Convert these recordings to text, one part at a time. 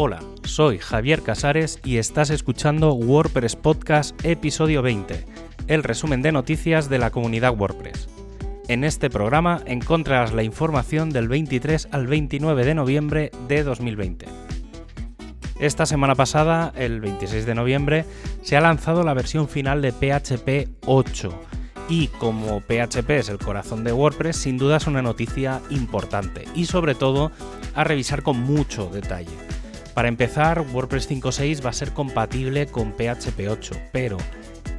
Hola, soy Javier Casares y estás escuchando WordPress Podcast episodio 20, el resumen de noticias de la comunidad WordPress. En este programa encontrarás la información del 23 al 29 de noviembre de 2020. Esta semana pasada, el 26 de noviembre, se ha lanzado la versión final de PHP 8 y como PHP es el corazón de WordPress, sin duda es una noticia importante y sobre todo a revisar con mucho detalle. Para empezar, WordPress 5.6 va a ser compatible con PHP 8, pero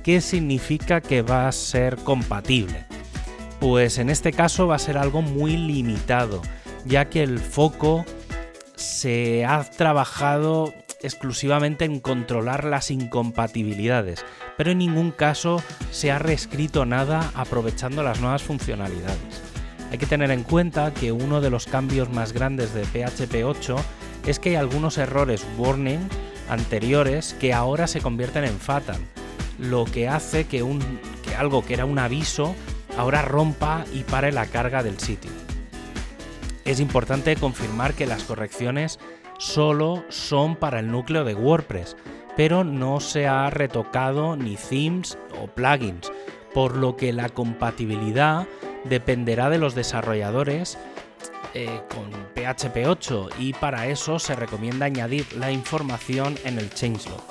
¿qué significa que va a ser compatible? Pues en este caso va a ser algo muy limitado, ya que el foco se ha trabajado exclusivamente en controlar las incompatibilidades, pero en ningún caso se ha reescrito nada aprovechando las nuevas funcionalidades. Hay que tener en cuenta que uno de los cambios más grandes de PHP 8 es que hay algunos errores warning anteriores que ahora se convierten en fatal, lo que hace que, un, que algo que era un aviso ahora rompa y pare la carga del sitio. Es importante confirmar que las correcciones solo son para el núcleo de WordPress, pero no se ha retocado ni themes o plugins, por lo que la compatibilidad dependerá de los desarrolladores eh, con PHP 8 y para eso se recomienda añadir la información en el changelog.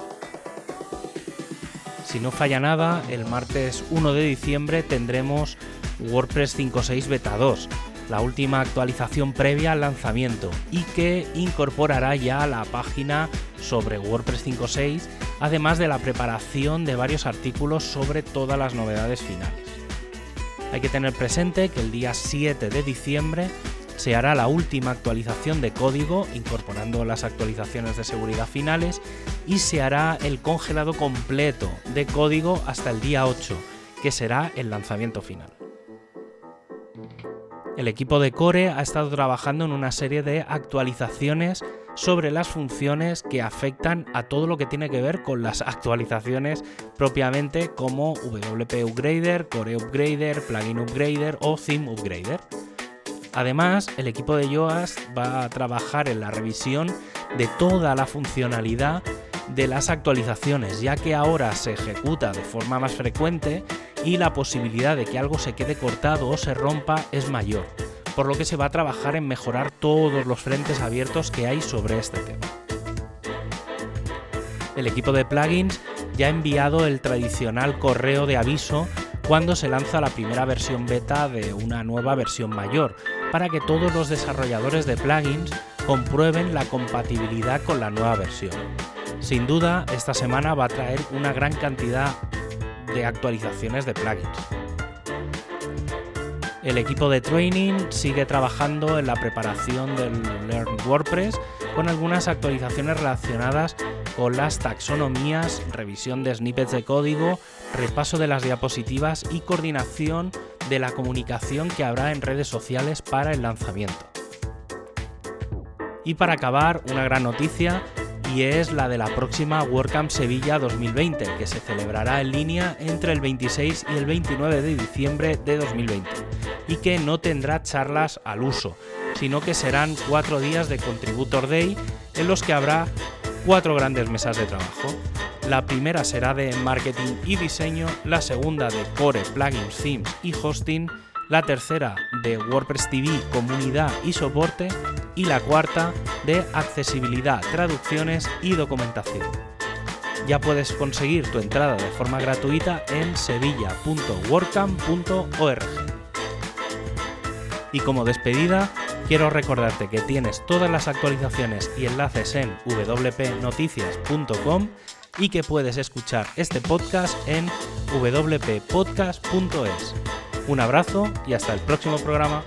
Si no falla nada, el martes 1 de diciembre tendremos WordPress 5.6 Beta 2, la última actualización previa al lanzamiento y que incorporará ya la página sobre WordPress 5.6, además de la preparación de varios artículos sobre todas las novedades finales. Hay que tener presente que el día 7 de diciembre se hará la última actualización de código incorporando las actualizaciones de seguridad finales y se hará el congelado completo de código hasta el día 8, que será el lanzamiento final. El equipo de Core ha estado trabajando en una serie de actualizaciones sobre las funciones que afectan a todo lo que tiene que ver con las actualizaciones propiamente como WP Upgrader, Core Upgrader, Plugin Upgrader o Theme Upgrader. Además, el equipo de Yoast va a trabajar en la revisión de toda la funcionalidad de las actualizaciones, ya que ahora se ejecuta de forma más frecuente y la posibilidad de que algo se quede cortado o se rompa es mayor, por lo que se va a trabajar en mejorar todos los frentes abiertos que hay sobre este tema. El equipo de plugins ya ha enviado el tradicional correo de aviso cuando se lanza la primera versión beta de una nueva versión mayor, para que todos los desarrolladores de plugins comprueben la compatibilidad con la nueva versión. Sin duda, esta semana va a traer una gran cantidad de actualizaciones de plugins. El equipo de training sigue trabajando en la preparación del Learn WordPress con algunas actualizaciones relacionadas con las taxonomías, revisión de snippets de código, repaso de las diapositivas y coordinación de la comunicación que habrá en redes sociales para el lanzamiento. Y para acabar, una gran noticia y es la de la próxima WordCamp Sevilla 2020, que se celebrará en línea entre el 26 y el 29 de diciembre de 2020, y que no tendrá charlas al uso, sino que serán cuatro días de Contributor Day en los que habrá cuatro grandes mesas de trabajo. La primera será de marketing y diseño, la segunda de core, plugins, themes y hosting, la tercera de WordPress TV, comunidad y soporte y la cuarta de accesibilidad, traducciones y documentación. Ya puedes conseguir tu entrada de forma gratuita en sevilla.wordcamp.org. Y como despedida, quiero recordarte que tienes todas las actualizaciones y enlaces en wpnoticias.com y que puedes escuchar este podcast en wppodcast.es. Un abrazo y hasta el próximo programa.